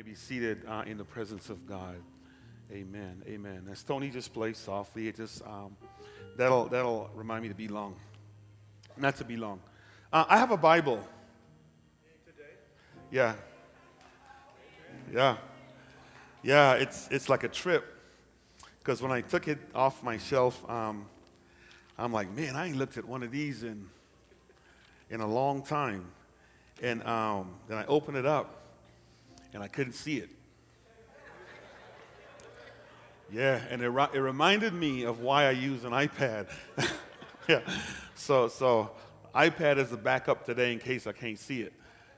may be seated uh, in the presence of God. Amen. Amen. As Tony just plays softly, it just um, that'll that'll remind me to be long, not to be long. Uh, I have a Bible. Today? Yeah. Yeah. Yeah. It's it's like a trip because when I took it off my shelf, um, I'm like, man, I ain't looked at one of these in in a long time. And um, then I opened it up and I couldn't see it. Yeah, and it, it reminded me of why I use an iPad. yeah, so so iPad is a backup today in case I can't see it.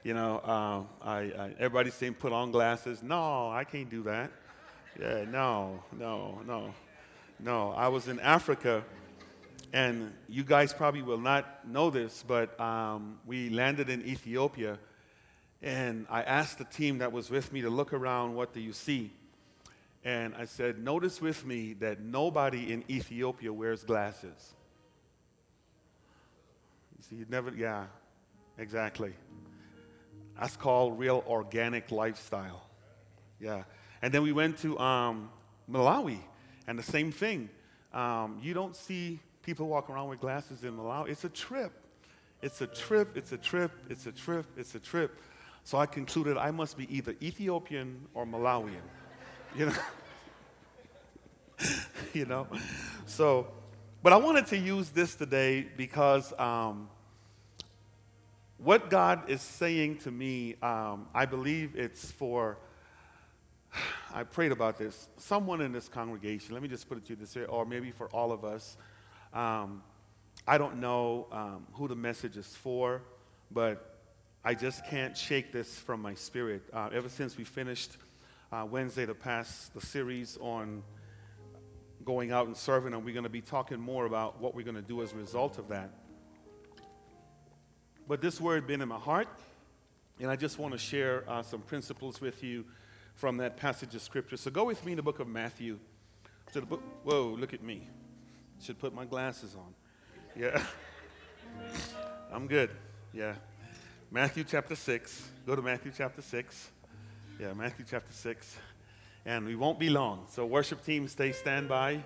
You know, uh, I, I, everybody's saying put on glasses. No, I can't do that. Yeah, no, no, no, no. I was in Africa, and you guys probably will not know this, but um, we landed in Ethiopia and I asked the team that was with me to look around, what do you see? And I said, notice with me that nobody in Ethiopia wears glasses. You see, you never, yeah, exactly. That's called real organic lifestyle. Yeah. And then we went to um, Malawi, and the same thing. Um, you don't see people walk around with glasses in Malawi. It's a trip. It's a trip. It's a trip. It's a trip. It's a trip. So I concluded I must be either Ethiopian or Malawian. You know? you know? So, but I wanted to use this today because um, what God is saying to me, um, I believe it's for, I prayed about this, someone in this congregation, let me just put it to you this way, or maybe for all of us. Um, I don't know um, who the message is for, but I just can't shake this from my spirit. Uh, ever since we finished uh, Wednesday to pass the series on going out and serving, and we're going to be talking more about what we're going to do as a result of that. But this word been in my heart, and I just want to share uh, some principles with you from that passage of scripture. So go with me in the book of Matthew. To the book. Whoa, look at me. Should put my glasses on. Yeah. I'm good. Yeah. Matthew chapter 6. Go to Matthew chapter 6. Yeah, Matthew chapter 6. And we won't be long. So, worship team, stay standby.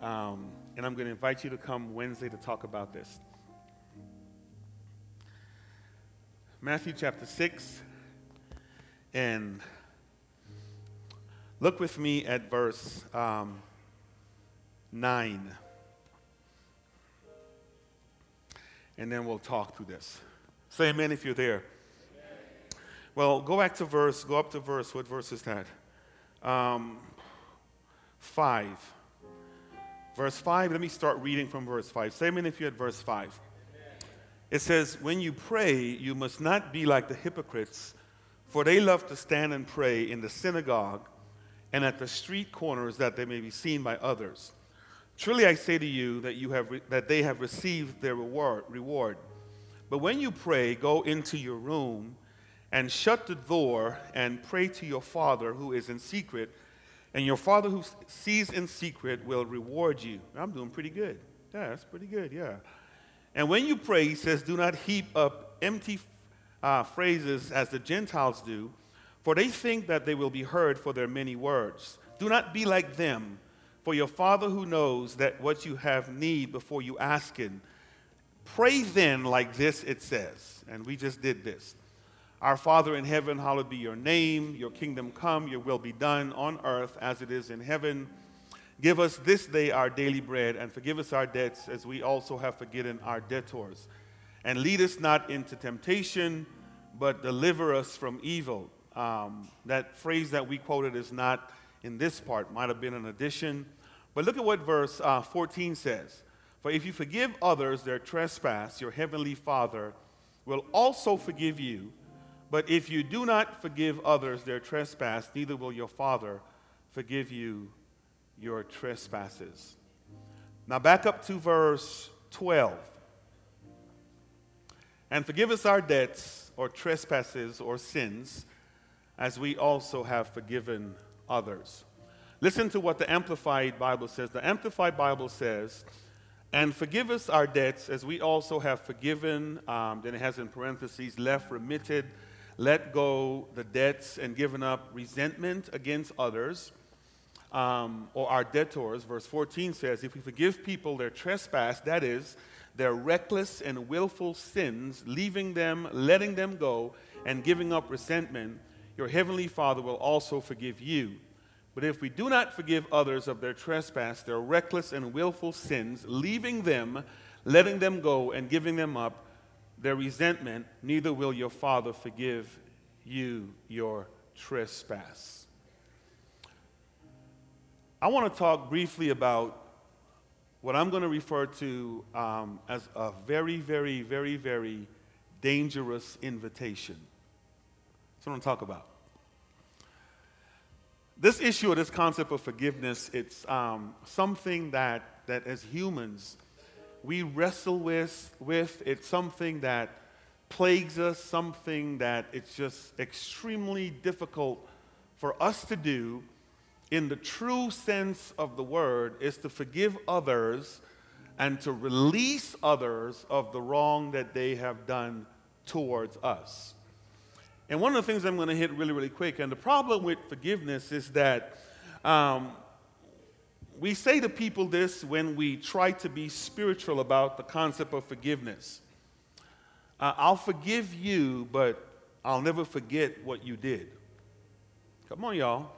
Um, and I'm going to invite you to come Wednesday to talk about this. Matthew chapter 6. And look with me at verse um, 9. And then we'll talk through this. Say amen if you're there. Well, go back to verse, go up to verse. What verse is that? Um, 5. Verse 5, let me start reading from verse 5. Say amen if you're at verse 5. It says, When you pray, you must not be like the hypocrites, for they love to stand and pray in the synagogue and at the street corners that they may be seen by others. Truly I say to you that, you have re- that they have received their reward. reward. But when you pray, go into your room and shut the door and pray to your Father who is in secret, and your Father who sees in secret will reward you. I'm doing pretty good. Yeah, that's pretty good, yeah. And when you pray, he says, do not heap up empty uh, phrases as the Gentiles do, for they think that they will be heard for their many words. Do not be like them, for your Father who knows that what you have need before you ask Him Pray then like this, it says. And we just did this. Our Father in heaven, hallowed be your name. Your kingdom come, your will be done on earth as it is in heaven. Give us this day our daily bread, and forgive us our debts as we also have forgiven our debtors. And lead us not into temptation, but deliver us from evil. Um, that phrase that we quoted is not in this part, might have been an addition. But look at what verse uh, 14 says. For if you forgive others their trespass, your heavenly Father will also forgive you. But if you do not forgive others their trespass, neither will your Father forgive you your trespasses. Now, back up to verse 12. And forgive us our debts or trespasses or sins, as we also have forgiven others. Listen to what the Amplified Bible says. The Amplified Bible says, and forgive us our debts as we also have forgiven. Um, then it has in parentheses, left remitted let go the debts and given up resentment against others um, or our debtors. Verse 14 says, If we forgive people their trespass, that is, their reckless and willful sins, leaving them, letting them go, and giving up resentment, your heavenly Father will also forgive you. But if we do not forgive others of their trespass, their reckless and willful sins, leaving them, letting them go, and giving them up, their resentment, neither will your Father forgive you your trespass. I want to talk briefly about what I'm going to refer to um, as a very, very, very, very dangerous invitation. That's what I'm going to talk about this issue or this concept of forgiveness, it's um, something that, that as humans we wrestle with, with. It's something that plagues us, something that it's just extremely difficult for us to do in the true sense of the word is to forgive others and to release others of the wrong that they have done towards us. And one of the things I'm going to hit really, really quick, and the problem with forgiveness is that um, we say to people this when we try to be spiritual about the concept of forgiveness. Uh, I'll forgive you, but I'll never forget what you did. Come on, y'all.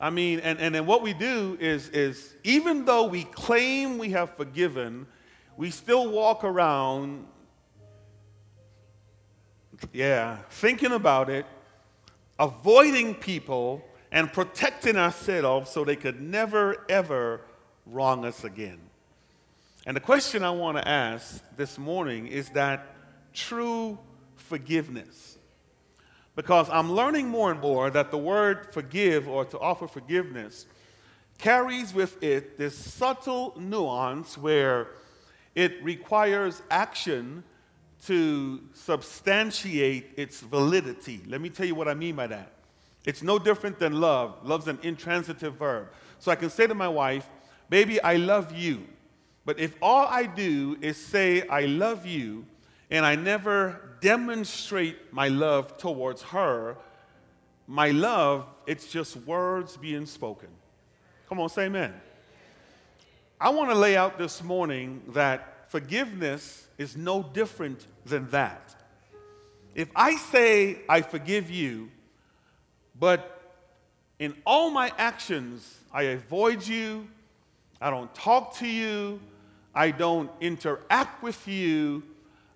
I mean, and, and then what we do is, is even though we claim we have forgiven, we still walk around yeah, thinking about it, avoiding people, and protecting ourselves so they could never, ever wrong us again. And the question I want to ask this morning is that true forgiveness. Because I'm learning more and more that the word forgive or to offer forgiveness carries with it this subtle nuance where it requires action to substantiate its validity. Let me tell you what I mean by that. It's no different than love. Love's an intransitive verb. So I can say to my wife, Baby, I love you. But if all I do is say, I love you, and I never demonstrate my love towards her, my love, it's just words being spoken. Come on, say amen. I want to lay out this morning that forgiveness is no different than that. If I say, I forgive you, but in all my actions, I avoid you, I don't talk to you, I don't interact with you,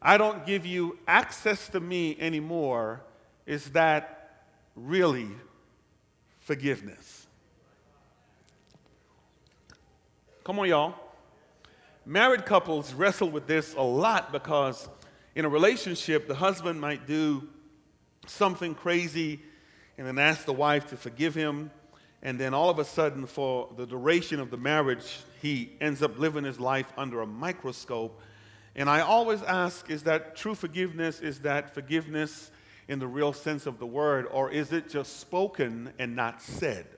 I don't give you access to me anymore, is that really forgiveness? Come on, y'all. Married couples wrestle with this a lot because in a relationship, the husband might do something crazy and then ask the wife to forgive him. And then all of a sudden, for the duration of the marriage, he ends up living his life under a microscope. And I always ask is that true forgiveness? Is that forgiveness in the real sense of the word? Or is it just spoken and not said?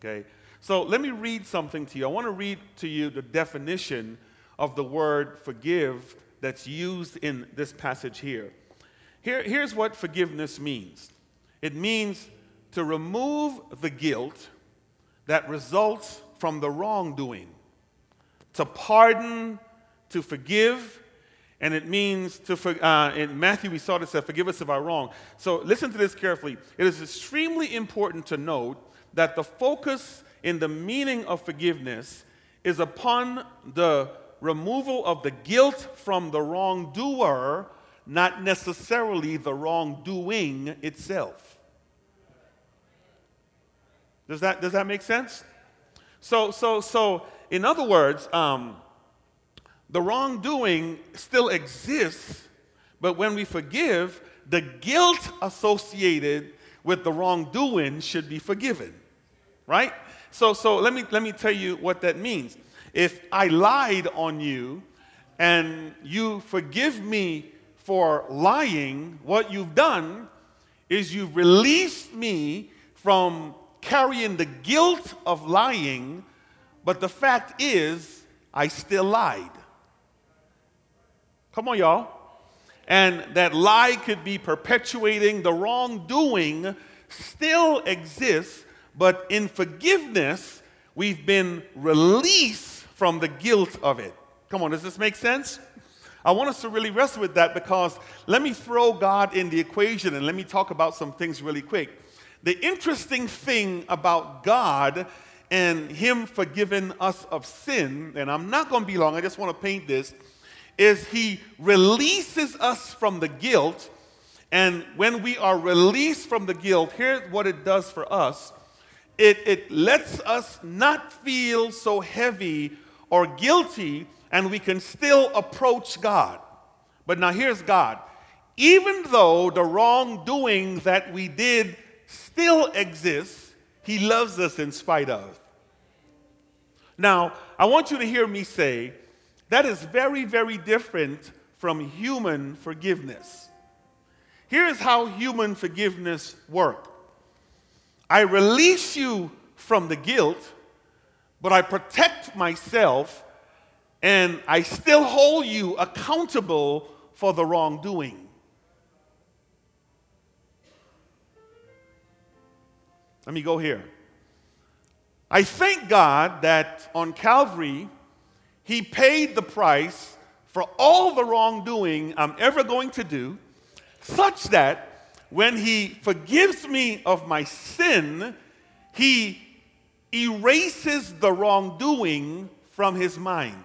Okay? So let me read something to you. I want to read to you the definition of the word forgive that's used in this passage here. here. Here's what forgiveness means it means to remove the guilt that results from the wrongdoing, to pardon, to forgive, and it means to, uh, in Matthew, we saw this, said, forgive us of our wrong. So listen to this carefully. It is extremely important to note that the focus in the meaning of forgiveness is upon the removal of the guilt from the wrongdoer, not necessarily the wrongdoing itself. Does that, does that make sense? So, so, so in other words, um, the wrongdoing still exists, but when we forgive, the guilt associated with the wrongdoing should be forgiven, right? So, so let, me, let me tell you what that means. If I lied on you and you forgive me for lying, what you've done is you've released me from carrying the guilt of lying, but the fact is, I still lied. Come on, y'all. and that lie could be perpetuating, the wrongdoing still exists, but in forgiveness, we've been released from the guilt of it. Come on, does this make sense? I want us to really wrestle with that because let me throw God in the equation and let me talk about some things really quick. The interesting thing about God and Him forgiving us of sin, and I'm not going to be long, I just want to paint this, is He releases us from the guilt. And when we are released from the guilt, here's what it does for us it, it lets us not feel so heavy or guilty, and we can still approach God. But now here's God. Even though the wrongdoing that we did still exists, He loves us in spite of. Now, I want you to hear me say that is very, very different from human forgiveness. Here's how human forgiveness works I release you from the guilt, but I protect myself and I still hold you accountable for the wrongdoing. Let me go here. I thank God that on Calvary, He paid the price for all the wrongdoing I'm ever going to do, such that when He forgives me of my sin, He erases the wrongdoing from His mind.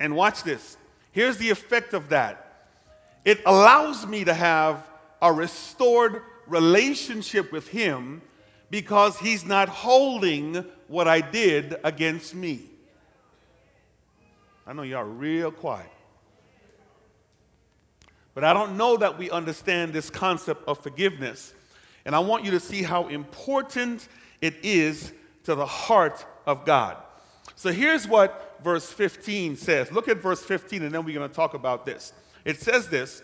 And watch this. Here's the effect of that it allows me to have a restored relationship with Him because He's not holding what I did against me. I know y'all real quiet. But I don't know that we understand this concept of forgiveness. And I want you to see how important it is to the heart of God. So here's what verse 15 says. Look at verse 15, and then we're going to talk about this. It says this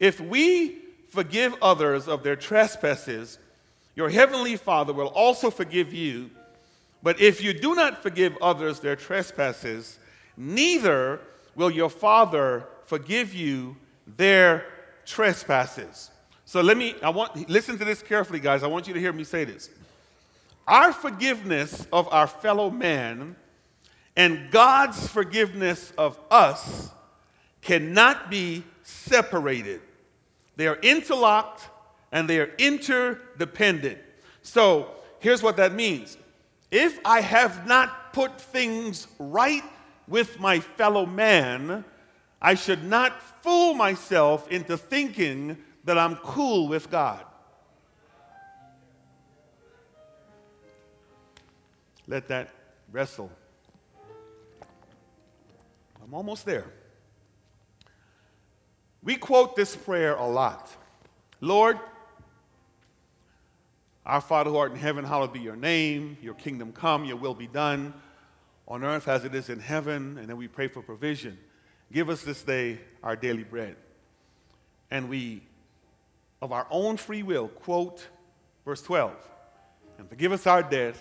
If we forgive others of their trespasses, your heavenly Father will also forgive you. But if you do not forgive others their trespasses, neither will your Father forgive you their trespasses. So let me, I want, listen to this carefully, guys. I want you to hear me say this. Our forgiveness of our fellow man and God's forgiveness of us cannot be separated. They are interlocked and they are interdependent. So here's what that means if I have not put things right with my fellow man, I should not fool myself into thinking that I'm cool with God. Let that wrestle. I'm almost there. We quote this prayer a lot Lord, our Father who art in heaven, hallowed be your name, your kingdom come, your will be done on earth as it is in heaven. And then we pray for provision. Give us this day our daily bread. And we, of our own free will, quote verse 12 and forgive us our debt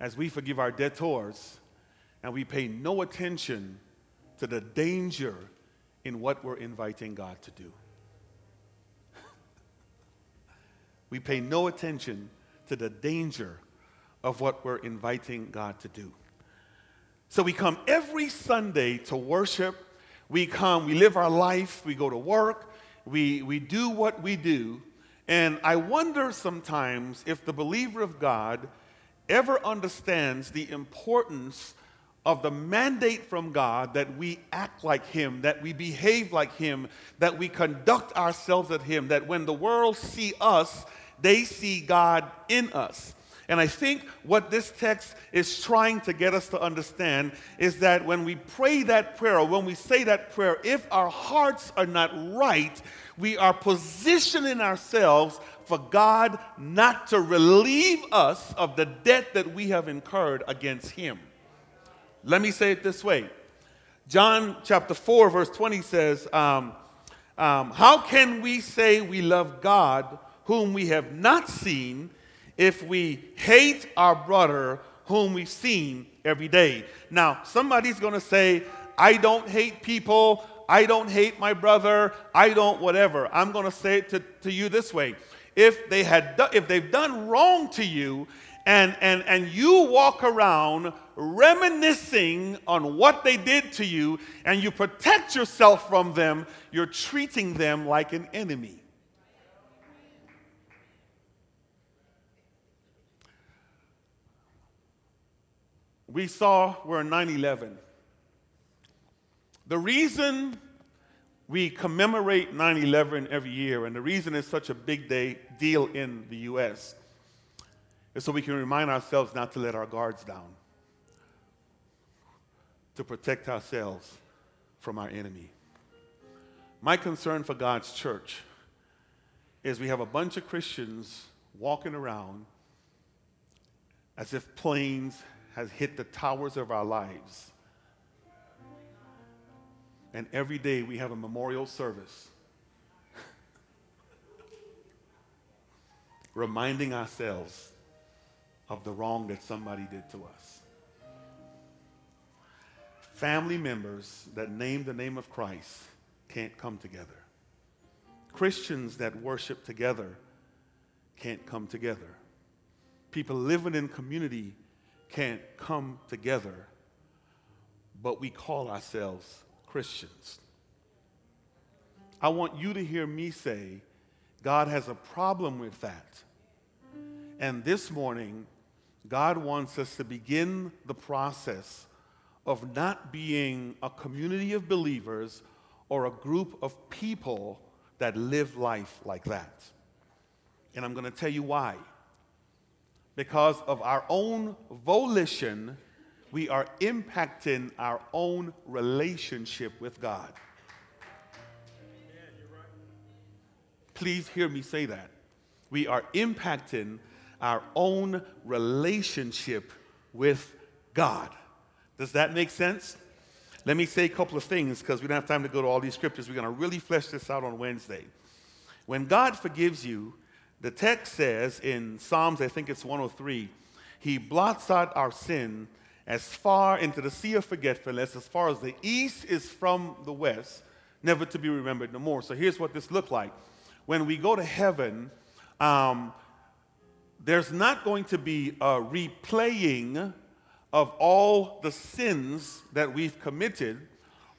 as we forgive our debtors, and we pay no attention to the danger in what we're inviting God to do. we pay no attention to the danger of what we're inviting God to do. So we come every Sunday to worship. We come, we live our life, we go to work, we, we do what we do. And I wonder sometimes if the believer of God ever understands the importance of the mandate from God that we act like Him, that we behave like Him, that we conduct ourselves at Him, that when the world see us, they see God in us. And I think what this text is trying to get us to understand is that when we pray that prayer, or when we say that prayer, if our hearts are not right, we are positioning ourselves for God not to relieve us of the debt that we have incurred against Him. Let me say it this way John chapter 4, verse 20 says, um, um, How can we say we love God whom we have not seen if we hate our brother whom we've seen every day? Now, somebody's going to say, I don't hate people. I don't hate my brother, I don't whatever. I'm going to say it to, to you this way. If, they had do, if they've done wrong to you and, and, and you walk around reminiscing on what they did to you and you protect yourself from them, you're treating them like an enemy. We saw we're 9 11. The reason we commemorate 9 11 every year, and the reason it's such a big day, deal in the U.S., is so we can remind ourselves not to let our guards down, to protect ourselves from our enemy. My concern for God's church is we have a bunch of Christians walking around as if planes has hit the towers of our lives and every day we have a memorial service reminding ourselves of the wrong that somebody did to us. Family members that name the name of Christ can't come together. Christians that worship together can't come together. People living in community can't come together, but we call ourselves Christians. I want you to hear me say, God has a problem with that. And this morning, God wants us to begin the process of not being a community of believers or a group of people that live life like that. And I'm going to tell you why. Because of our own volition, we are impacting our own relationship with God. Please hear me say that. We are impacting our own relationship with God. Does that make sense? Let me say a couple of things because we don't have time to go to all these scriptures. We're going to really flesh this out on Wednesday. When God forgives you, the text says in Psalms, I think it's 103, He blots out our sin as far into the sea of forgetfulness, as far as the east is from the west, never to be remembered no more. So here's what this looked like. When we go to heaven, um, there's not going to be a replaying of all the sins that we've committed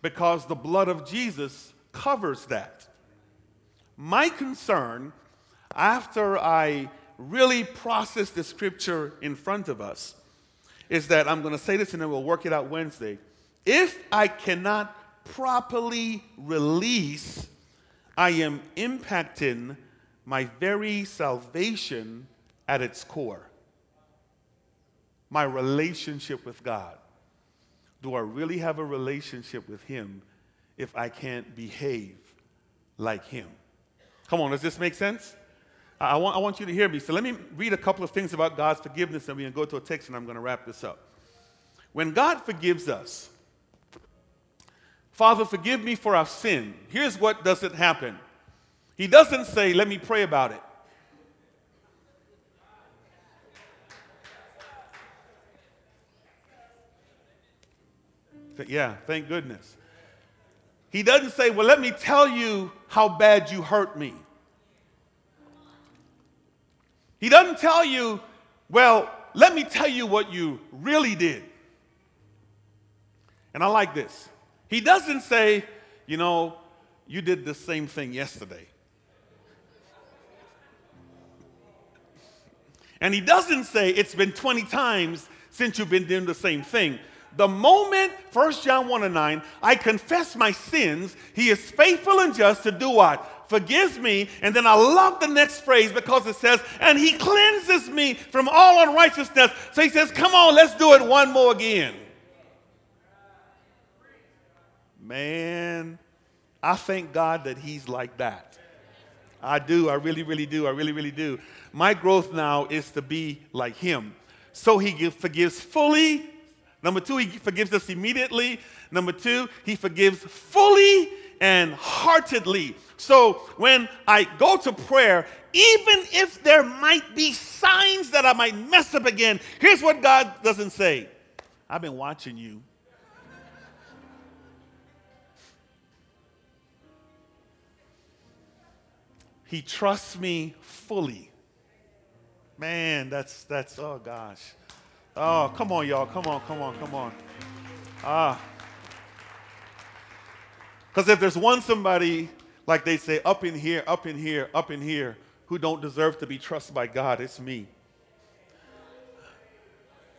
because the blood of Jesus covers that. My concern, after I really process the scripture in front of us, is that I'm going to say this and then we'll work it out Wednesday. If I cannot properly release, I am impacting my very salvation at its core. My relationship with God. Do I really have a relationship with Him if I can't behave like Him? Come on, does this make sense? I want, I want you to hear me. So let me read a couple of things about God's forgiveness and we're going to go to a text and I'm going to wrap this up. When God forgives us, Father, forgive me for our sin. Here's what doesn't happen He doesn't say, Let me pray about it. Yeah, thank goodness. He doesn't say, Well, let me tell you how bad you hurt me. He doesn't tell you, well, let me tell you what you really did. And I like this. He doesn't say, you know, you did the same thing yesterday. And he doesn't say it's been 20 times since you've been doing the same thing. The moment, 1 John 1 and 9, I confess my sins, he is faithful and just to do what? Forgives me. And then I love the next phrase because it says, and he cleanses me from all unrighteousness. So he says, come on, let's do it one more again. Man, I thank God that he's like that. I do. I really, really do. I really, really do. My growth now is to be like him. So he forgives fully. Number two, he forgives us immediately. Number two, he forgives fully and heartedly. So when I go to prayer, even if there might be signs that I might mess up again, here's what God doesn't say I've been watching you. He trusts me fully. Man, that's that's oh gosh. Oh, come on, y'all. Come on, come on, come on. Ah. Because if there's one somebody, like they say, up in here, up in here, up in here, who don't deserve to be trusted by God, it's me.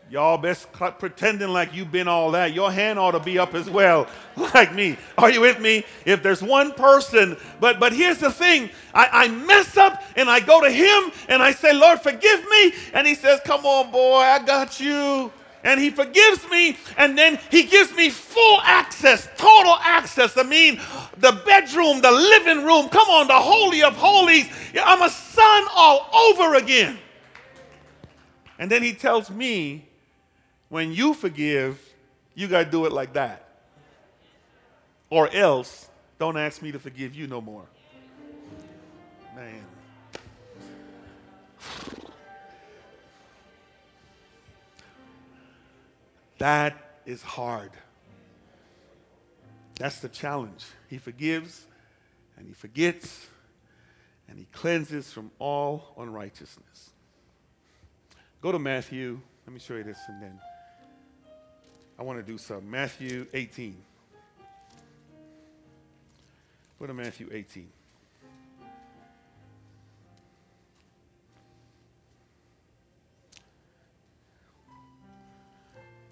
Y'all best pretending like you've been all that. Your hand ought to be up as well, like me. Are you with me? If there's one person, but but here's the thing: I, I mess up and I go to him and I say, Lord, forgive me. And he says, Come on, boy, I got you. And he forgives me, and then he gives me full access, total access. I mean, the bedroom, the living room, come on, the Holy of Holies. I'm a son all over again. And then he tells me when you forgive, you got to do it like that. Or else, don't ask me to forgive you no more. Man. That is hard. That's the challenge. He forgives and he forgets and he cleanses from all unrighteousness. Go to Matthew. Let me show you this and then. I want to do some. Matthew 18. Go to Matthew 18.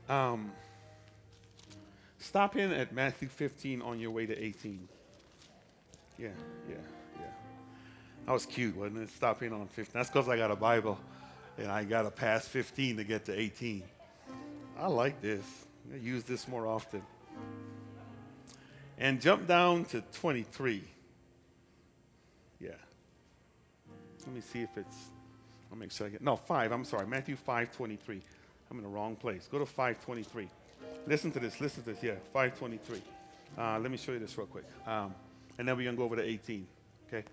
Um, stop in at Matthew 15 on your way to 18. Yeah, yeah, yeah. That was cute, wasn't it? Stop in on 15. That's because I got a Bible and I got to pass 15 to get to 18. I like this. I use this more often. And jump down to 23. Yeah. Let me see if it's, I'll make sure I get, no, 5, I'm sorry, Matthew 5, 23. I'm in the wrong place. Go to 523. Listen to this, listen to this, yeah, 523. Uh, let me show you this real quick. Um, and then we're going to go over to 18, okay?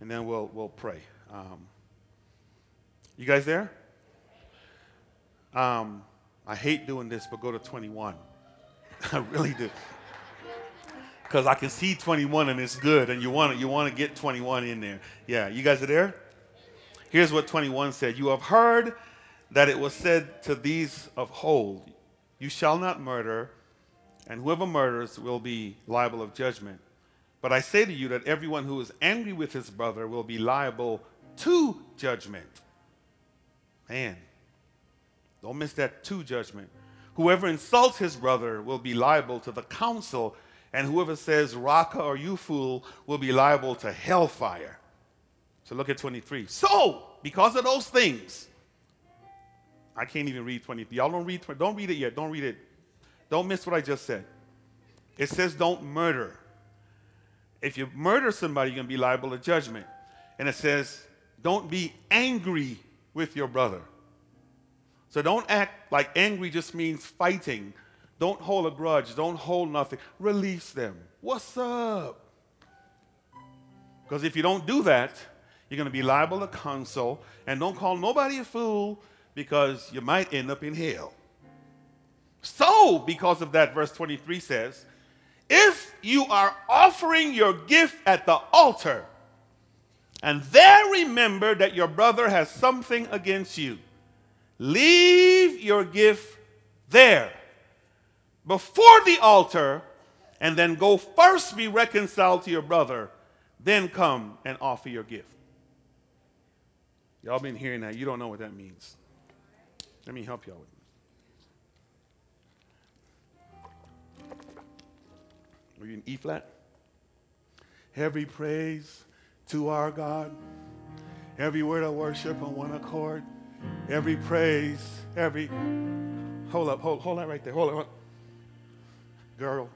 And then we'll, we'll pray. Um, you guys there? Um, I hate doing this, but go to 21. I really do. Because I can see 21 and it's good, and you want to you want to get 21 in there. Yeah, you guys are there? Here's what 21 said You have heard that it was said to these of old, You shall not murder, and whoever murders will be liable of judgment. But I say to you that everyone who is angry with his brother will be liable to judgment. Man, don't miss that to judgment. Whoever insults his brother will be liable to the council, and whoever says, Raca or you fool, will be liable to hellfire. So look at 23. So, because of those things, I can't even read 23. Y'all don't read, don't read it yet. Don't read it. Don't miss what I just said. It says don't murder. If you murder somebody, you're going to be liable to judgment. And it says don't be angry with your brother. So don't act like angry just means fighting. Don't hold a grudge. Don't hold nothing. Release them. What's up? Because if you don't do that, you're going to be liable to counsel. And don't call nobody a fool because you might end up in hell. So, because of that, verse 23 says, If you are offering your gift at the altar, and there remember that your brother has something against you, Leave your gift there before the altar, and then go first be reconciled to your brother, then come and offer your gift. Y'all been hearing that. You don't know what that means. Let me help y'all with it. Are you in E flat? Every praise to our God, every word of worship on one accord every praise, every. Hold up, hold, hold that right there. Hold on. Girl,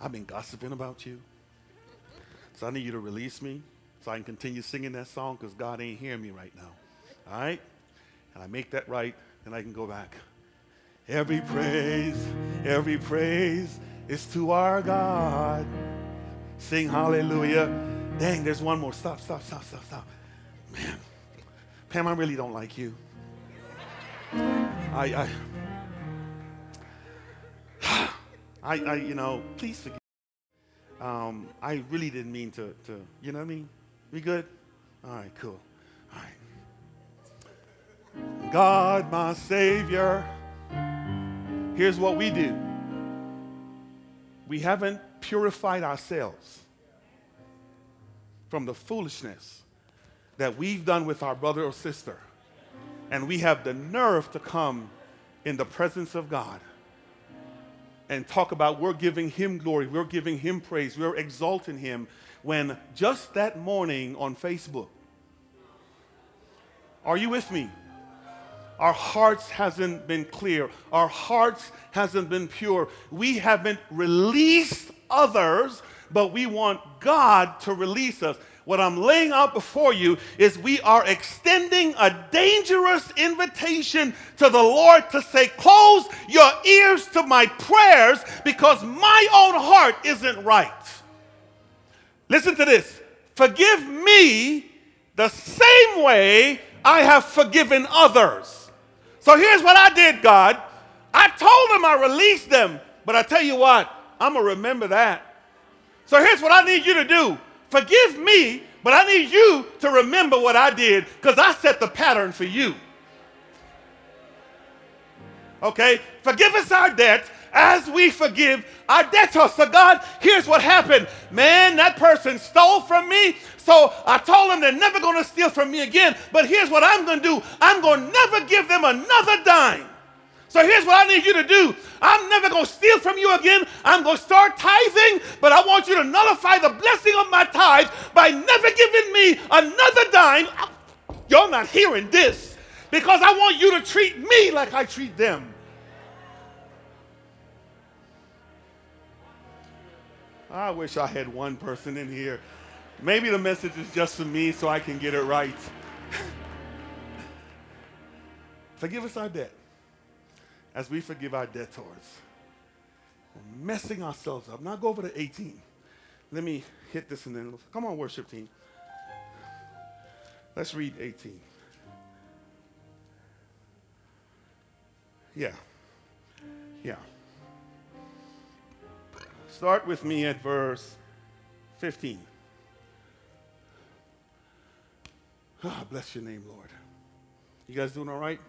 I've been gossiping about you. So I need you to release me so I can continue singing that song because God ain't hearing me right now. All right? And I make that right, and I can go back. Every praise, every praise is to our God. Sing hallelujah. Dang, there's one more. Stop, stop, stop, stop, stop. Man. Pam, I really don't like you. I, I, I, I you know, please forgive. Um, I really didn't mean to, to, you know what I mean? We good? All right, cool. God, my Savior. Here's what we do we haven't purified ourselves from the foolishness that we've done with our brother or sister. And we have the nerve to come in the presence of God and talk about we're giving him glory, we're giving him praise, we're exalting him when just that morning on Facebook, are you with me? Our hearts hasn't been clear. Our hearts hasn't been pure. We haven't released others, but we want God to release us. What I'm laying out before you is we are extending a dangerous invitation to the Lord to say, Close your ears to my prayers because my own heart isn't right. Listen to this. Forgive me the same way I have forgiven others. So here's what I did, God. I told them I released them, but I tell you what, I'm going to remember that. So here's what I need you to do Forgive me, but I need you to remember what I did because I set the pattern for you. Okay? Forgive us our debt as we forgive our debtors. Oh, so, God, here's what happened. Man, that person stole from me. So I told them they're never going to steal from me again. But here's what I'm going to do I'm going to never give them another dime. So here's what I need you to do. I'm never going to steal from you again. I'm going to start tithing, but I want you to nullify the blessing of my tithe by never giving me another dime. You're not hearing this because I want you to treat me like I treat them. I wish I had one person in here. Maybe the message is just for me so I can get it right. Forgive us our debt as we forgive our debtors. We're messing ourselves up. Now go over to 18. Let me hit this and then come on, worship team. Let's read 18. Yeah. Yeah. Start with me at verse 15. Oh, bless your name, Lord. You guys doing all right?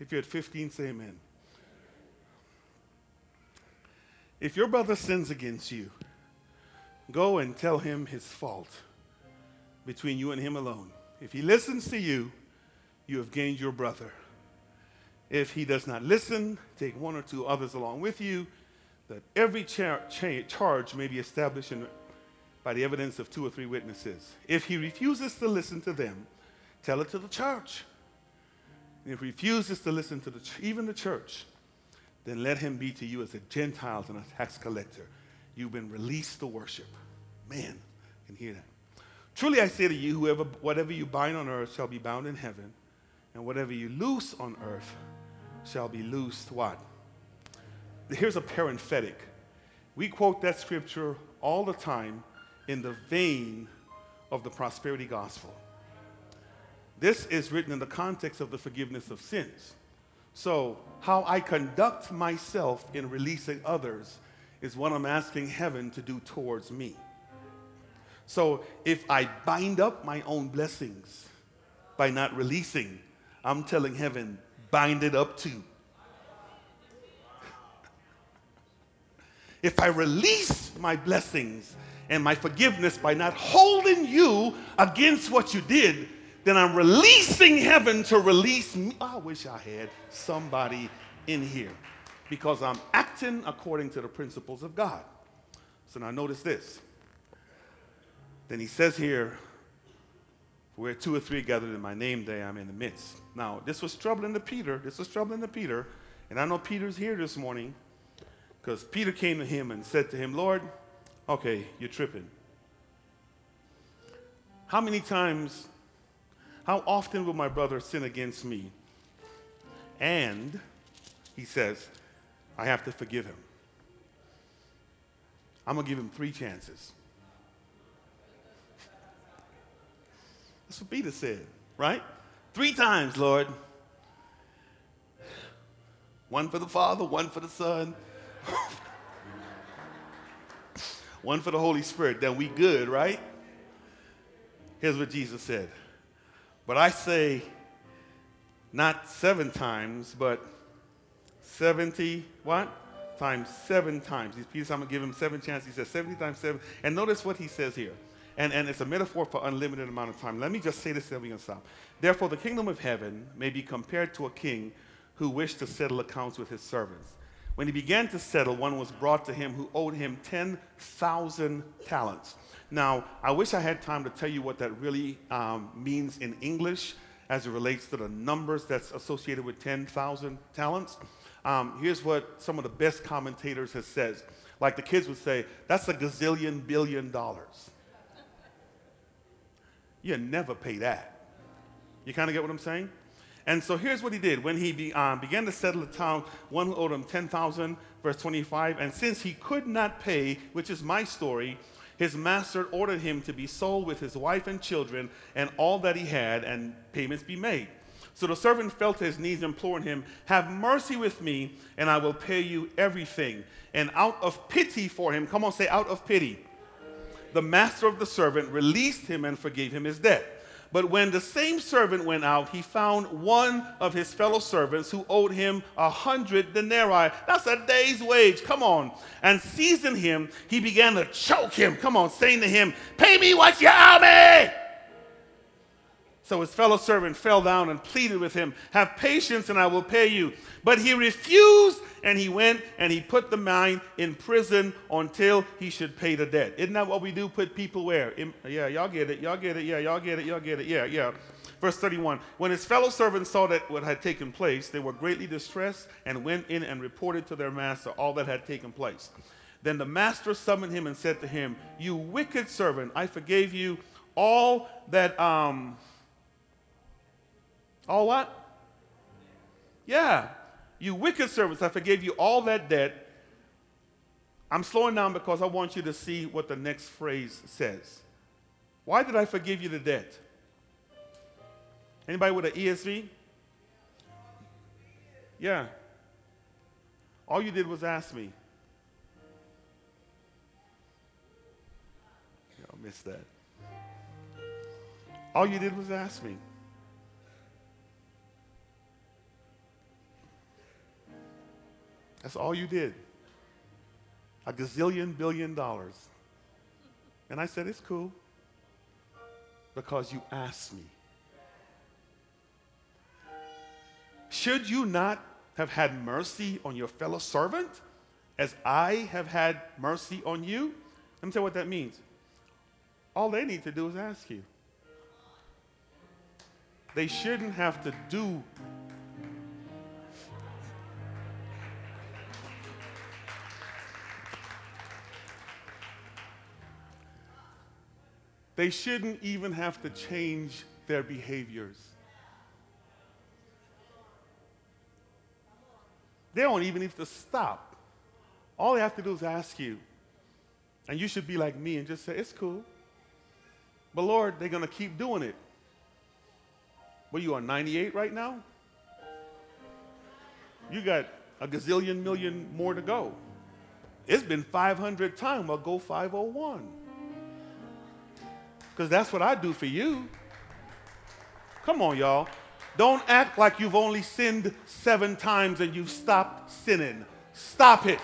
If you're at 15, say amen. If your brother sins against you, go and tell him his fault between you and him alone. If he listens to you, you have gained your brother. If he does not listen, take one or two others along with you, that every char- cha- charge may be established in, by the evidence of two or three witnesses. If he refuses to listen to them, tell it to the church. And if he refuses to listen to the, even the church, then let him be to you as a Gentile and a tax collector. You've been released to worship. Man, I can hear that. Truly I say to you, whoever, whatever you bind on earth shall be bound in heaven, and whatever you loose on earth shall be loosed what? Here's a parenthetic. We quote that scripture all the time in the vein of the prosperity gospel. This is written in the context of the forgiveness of sins. So, how I conduct myself in releasing others is what I'm asking heaven to do towards me. So, if I bind up my own blessings by not releasing, I'm telling heaven, bind it up too. if I release my blessings and my forgiveness by not holding you against what you did, then I'm releasing heaven to release me. Oh, I wish I had somebody in here because I'm acting according to the principles of God. So now notice this. Then he says here, where two or three gathered in my name, there I'm in the midst. Now, this was troubling to Peter. This was troubling to Peter. And I know Peter's here this morning because Peter came to him and said to him, Lord, okay, you're tripping. How many times how often will my brother sin against me? And he says, I have to forgive him. I'm going to give him three chances. That's what Peter said, right? Three times, Lord. One for the Father, one for the Son. one for the Holy Spirit, then we good, right? Here's what Jesus said. But I say, not seven times, but 70, what? Times seven times. Peter said, I'm going to give him seven chances. He says 70 times seven. And notice what he says here. And, and it's a metaphor for unlimited amount of time. Let me just say this, then we can stop. Therefore, the kingdom of heaven may be compared to a king who wished to settle accounts with his servants. When he began to settle, one was brought to him who owed him 10,000 talents. Now, I wish I had time to tell you what that really um, means in English as it relates to the numbers that's associated with 10,000 talents. Um, here's what some of the best commentators have said. Like the kids would say, that's a gazillion billion dollars. You never pay that. You kind of get what I'm saying? And so here's what he did. When he be, um, began to settle the town, one who owed him 10,000, verse 25. And since he could not pay, which is my story, his master ordered him to be sold with his wife and children and all that he had, and payments be made. So the servant fell to his knees, imploring him, Have mercy with me, and I will pay you everything. And out of pity for him, come on, say, out of pity, the master of the servant released him and forgave him his debt. But when the same servant went out, he found one of his fellow servants who owed him a hundred denarii. That's a day's wage. Come on. And seizing him, he began to choke him. Come on, saying to him, Pay me what you owe me. So his fellow servant fell down and pleaded with him, Have patience and I will pay you. But he refused and he went and he put the man in prison until he should pay the debt. Isn't that what we do? Put people where? In, yeah, y'all get it. Y'all get it. Yeah, y'all get it. Y'all get it. Yeah, yeah. Verse 31 When his fellow servants saw that what had taken place, they were greatly distressed and went in and reported to their master all that had taken place. Then the master summoned him and said to him, You wicked servant, I forgave you all that. Um, all what? Yeah. You wicked servants, I forgave you all that debt. I'm slowing down because I want you to see what the next phrase says. Why did I forgive you the debt? Anybody with an ESV? Yeah. All you did was ask me. I missed that. All you did was ask me. That's all you did. A gazillion billion dollars. And I said, It's cool because you asked me. Should you not have had mercy on your fellow servant as I have had mercy on you? Let me tell you what that means. All they need to do is ask you. They shouldn't have to do They shouldn't even have to change their behaviors. They don't even need to stop. All they have to do is ask you. And you should be like me and just say, it's cool. But Lord, they're going to keep doing it. What you are 98 right now? You got a gazillion million more to go. It's been 500 times. I'll go 501 because that's what I do for you. Come on, y'all. Don't act like you've only sinned seven times and you've stopped sinning. Stop it.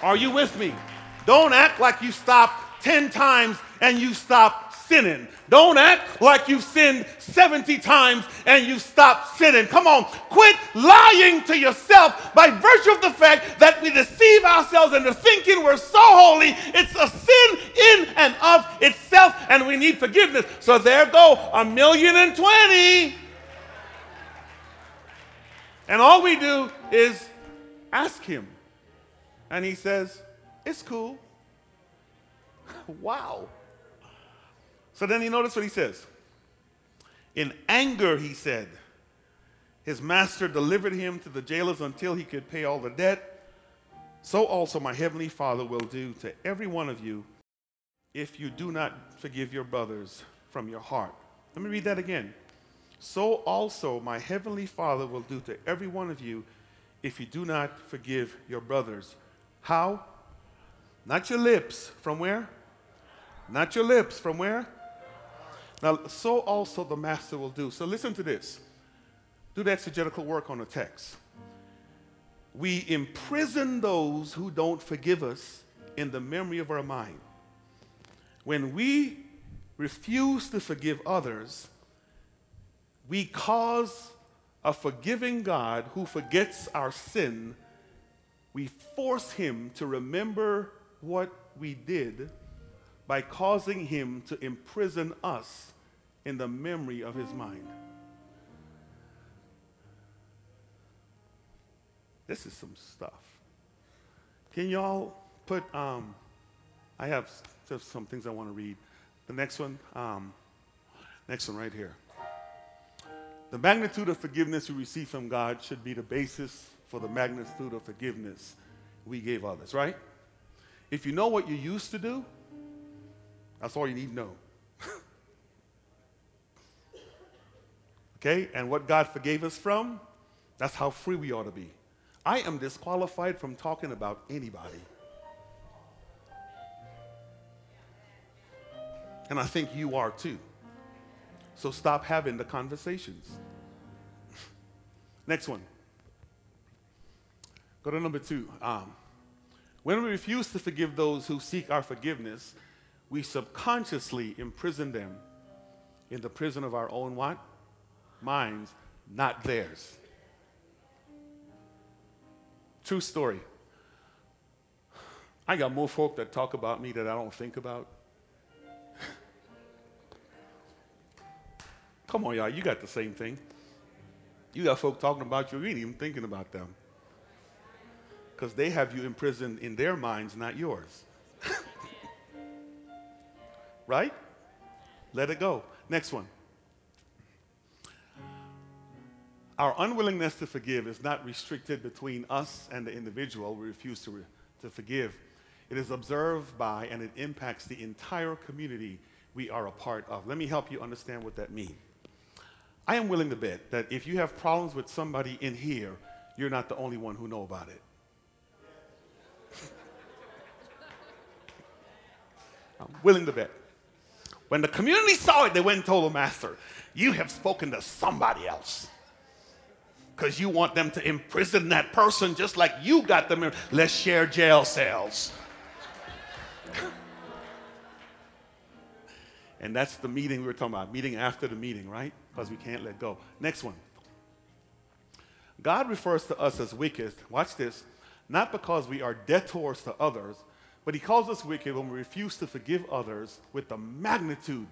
Are you with me? Don't act like you stopped 10 times and you stopped sinning. Don't act like you've sinned 70 times and you've stopped sinning. Come on, quit lying to yourself by virtue of the fact that we deceive ourselves into thinking we're so holy. It's a sin in and of itself, and we need forgiveness. So there go a million and twenty. And all we do is ask him. And he says, It's cool. wow. So then you notice what he says. In anger, he said, his master delivered him to the jailers until he could pay all the debt. So also my heavenly Father will do to every one of you if you do not forgive your brothers from your heart. Let me read that again. So also my heavenly Father will do to every one of you if you do not forgive your brothers. How? Not your lips. From where? Not your lips. From where? Now, so also the master will do. So listen to this. Do the exegetical work on the text. We imprison those who don't forgive us in the memory of our mind. When we refuse to forgive others, we cause a forgiving God who forgets our sin, we force him to remember what we did by causing him to imprison us in the memory of his mind. This is some stuff. Can y'all put, um, I have just some things I want to read. The next one, um, next one right here. The magnitude of forgiveness we receive from God should be the basis for the magnitude of forgiveness we gave others, right? If you know what you used to do, that's all you need to know. Okay? And what God forgave us from, that's how free we ought to be. I am disqualified from talking about anybody. And I think you are too. So stop having the conversations. Next one. Go to number two. Um, when we refuse to forgive those who seek our forgiveness, we subconsciously imprison them in the prison of our own what? Minds, not theirs. True story. I got more folk that talk about me that I don't think about. Come on, y'all, you got the same thing. You got folk talking about you, you ain't even thinking about them. Because they have you imprisoned in their minds, not yours. right? Let it go. Next one. Our unwillingness to forgive is not restricted between us and the individual we refuse to, re- to forgive. It is observed by and it impacts the entire community we are a part of. Let me help you understand what that means. I am willing to bet that if you have problems with somebody in here, you're not the only one who know about it. I'm willing to bet. When the community saw it, they went and told the master, You have spoken to somebody else. Because you want them to imprison that person just like you got them. In. Let's share jail cells. and that's the meeting we were talking about, meeting after the meeting, right? because we can't let go. Next one. God refers to us as wicked, watch this, not because we are debtors to others, but He calls us wicked when we refuse to forgive others with the magnitude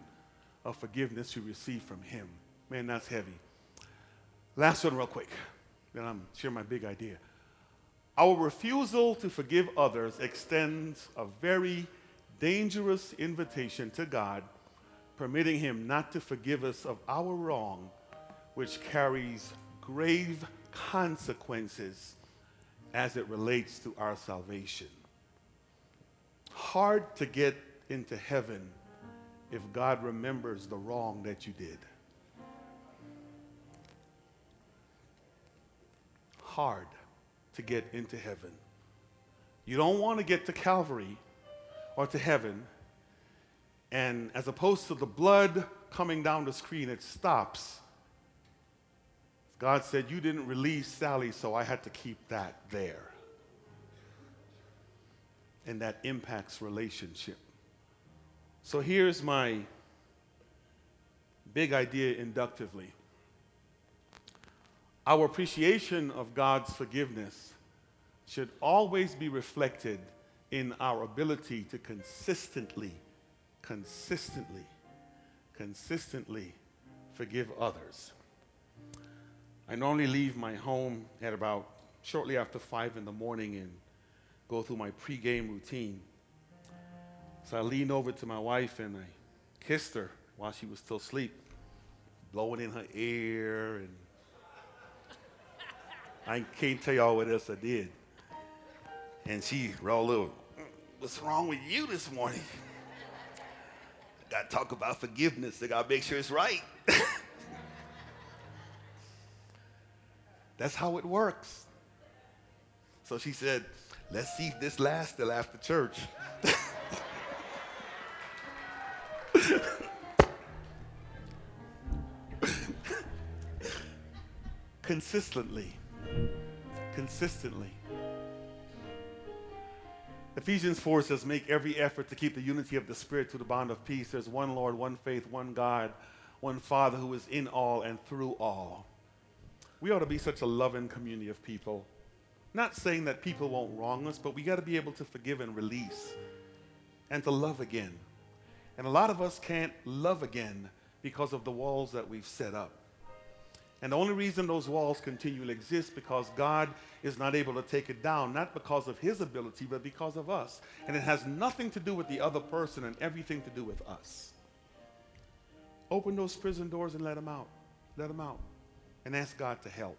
of forgiveness we receive from Him. Man, that's heavy. Last one, real quick. Then I'm sharing my big idea. Our refusal to forgive others extends a very dangerous invitation to God permitting him not to forgive us of our wrong, which carries grave consequences as it relates to our salvation. Hard to get into heaven if God remembers the wrong that you did. Hard to get into heaven. You don't want to get to Calvary or to heaven and as opposed to the blood coming down the screen, it stops. God said, You didn't release Sally, so I had to keep that there. And that impacts relationship. So here's my big idea inductively. Our appreciation of God's forgiveness should always be reflected in our ability to consistently consistently, consistently forgive others. I normally leave my home at about shortly after five in the morning and go through my pregame routine. So I leaned over to my wife and I kissed her while she was still asleep, blowing in her ear and I can't tell y'all what else I did. And she rolled over. Mm, what's wrong with you this morning? I Got to talk about forgiveness. They got to make sure it's right. That's how it works. So she said, Let's see if this lasts till after church. Consistently. Consistently. Ephesians 4 says, Make every effort to keep the unity of the Spirit to the bond of peace. There's one Lord, one faith, one God, one Father who is in all and through all. We ought to be such a loving community of people. Not saying that people won't wrong us, but we got to be able to forgive and release and to love again. And a lot of us can't love again because of the walls that we've set up. And the only reason those walls continue to exist because God is not able to take it down, not because of his ability, but because of us. And it has nothing to do with the other person and everything to do with us. Open those prison doors and let them out. Let them out. And ask God to help.